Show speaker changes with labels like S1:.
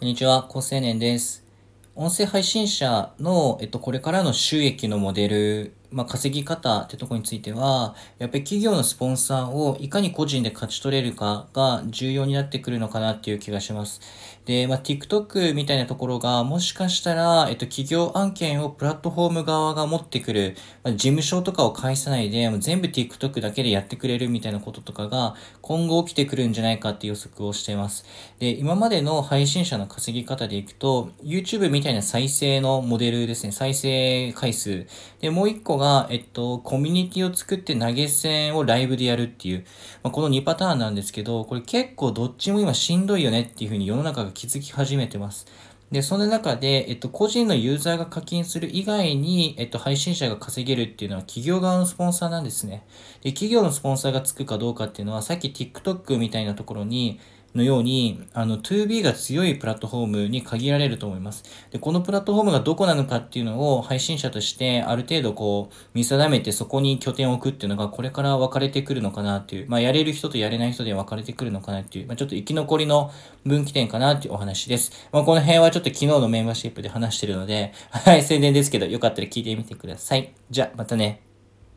S1: こんにちは、高青年です。音声配信者の、えっと、これからの収益のモデルまあ、稼ぎ方ってとこについては、やっぱり企業のスポンサーをいかに個人で勝ち取れるかが重要になってくるのかなっていう気がします。で、まあ、TikTok みたいなところが、もしかしたら、えっと、企業案件をプラットフォーム側が持ってくる、まあ、事務所とかを介さないで、もう全部 TikTok だけでやってくれるみたいなこととかが、今後起きてくるんじゃないかっていう予測をしています。で、今までの配信者の稼ぎ方でいくと、YouTube みたいな再生のモデルですね、再生回数。で、もう一個が、えっと、コミュニティを作って投げ銭をライブでやるっていう、まあ、この2パターンなんですけど、これ結構どっちも今しんどいよねっていうふうに世の中が気づき始めてます。で、その中で、えっと、個人のユーザーが課金する以外に、えっと、配信者が稼げるっていうのは企業側のスポンサーなんですね。で、企業のスポンサーがつくかどうかっていうのは、さっき TikTok みたいなところに、のように、あの、2B が強いプラットフォームに限られると思います。で、このプラットフォームがどこなのかっていうのを配信者としてある程度こう、見定めてそこに拠点を置くっていうのがこれから分かれてくるのかなっていう、まあ、やれる人とやれない人で分かれてくるのかなっていう、まあ、ちょっと生き残りの分岐点かなっていうお話です。まあ、この辺はちょっと昨日のメンバーシップで話してるので、はい、宣伝ですけど、よかったら聞いてみてください。じゃあ、またね。